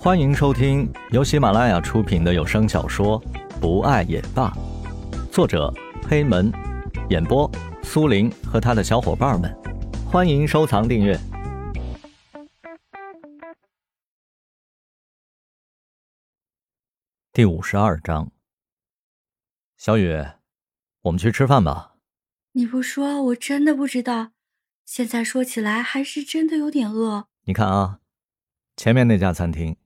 欢迎收听由喜马拉雅出品的有声小说《不爱也罢》，作者黑门，演播苏林和他的小伙伴们。欢迎收藏订阅。第五十二章，小雨，我们去吃饭吧。你不说，我真的不知道。现在说起来，还是真的有点饿。你看啊，前面那家餐厅。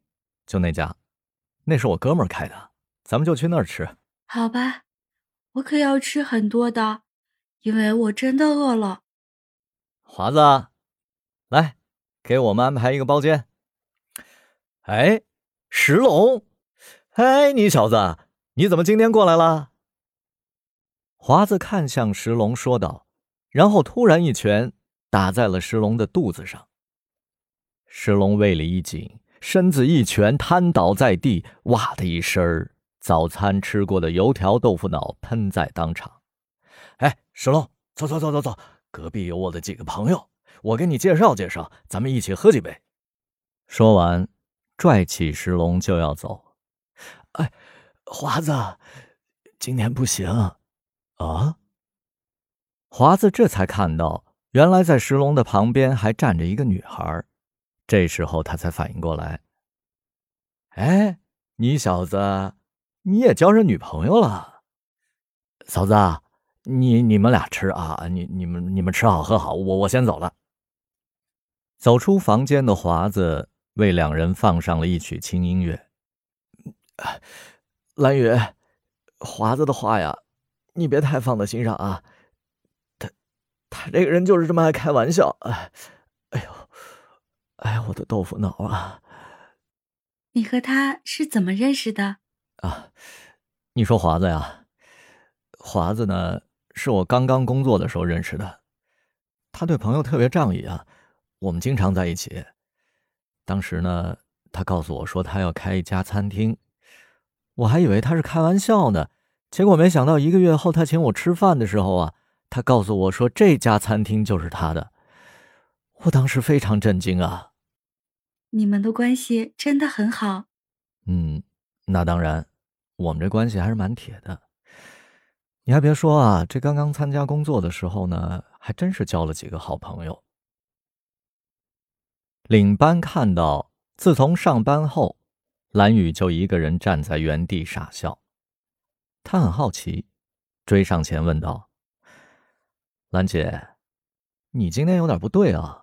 就那家，那是我哥们儿开的，咱们就去那儿吃。好吧，我可要吃很多的，因为我真的饿了。华子，来，给我们安排一个包间。哎，石龙，哎，你小子，你怎么今天过来了？华子看向石龙说道，然后突然一拳打在了石龙的肚子上。石龙胃里一紧。身子一拳瘫倒在地，哇的一声，早餐吃过的油条豆腐脑喷在当场。哎，石龙，走走走走走，隔壁有我的几个朋友，我给你介绍介绍，咱们一起喝几杯。说完，拽起石龙就要走。哎，华子，今天不行啊！华子这才看到，原来在石龙的旁边还站着一个女孩。这时候他才反应过来，哎，你小子，你也交上女朋友了？嫂子，你你们俩吃啊，你你们你们吃好喝好，我我先走了。走出房间的华子为两人放上了一曲轻音乐。蓝雨，华子的话呀，你别太放在心上啊，他他这个人就是这么爱开玩笑，哎，我的豆腐脑啊！你和他是怎么认识的？啊，你说华子呀？华子呢，是我刚刚工作的时候认识的。他对朋友特别仗义啊，我们经常在一起。当时呢，他告诉我说他要开一家餐厅，我还以为他是开玩笑呢。结果没想到一个月后，他请我吃饭的时候啊，他告诉我说这家餐厅就是他的。我当时非常震惊啊！你们的关系真的很好。嗯，那当然，我们这关系还是蛮铁的。你还别说啊，这刚刚参加工作的时候呢，还真是交了几个好朋友。领班看到，自从上班后，蓝雨就一个人站在原地傻笑。他很好奇，追上前问道：“兰姐，你今天有点不对啊。”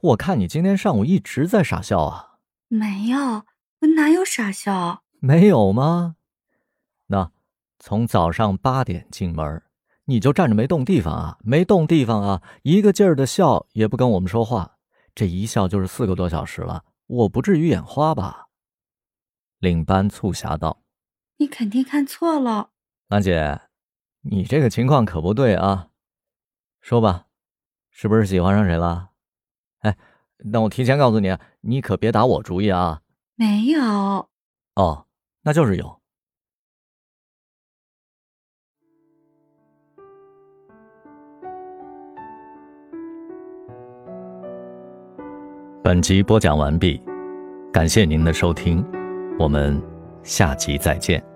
我看你今天上午一直在傻笑啊！没有，我哪有傻笑？没有吗？那从早上八点进门，你就站着没动地方啊？没动地方啊？一个劲儿的笑也不跟我们说话，这一笑就是四个多小时了，我不至于眼花吧？领班促狭道：“你肯定看错了，兰姐，你这个情况可不对啊！说吧，是不是喜欢上谁了？”哎，那我提前告诉你，你可别打我主意啊！没有。哦，那就是有。本集播讲完毕，感谢您的收听，我们下集再见。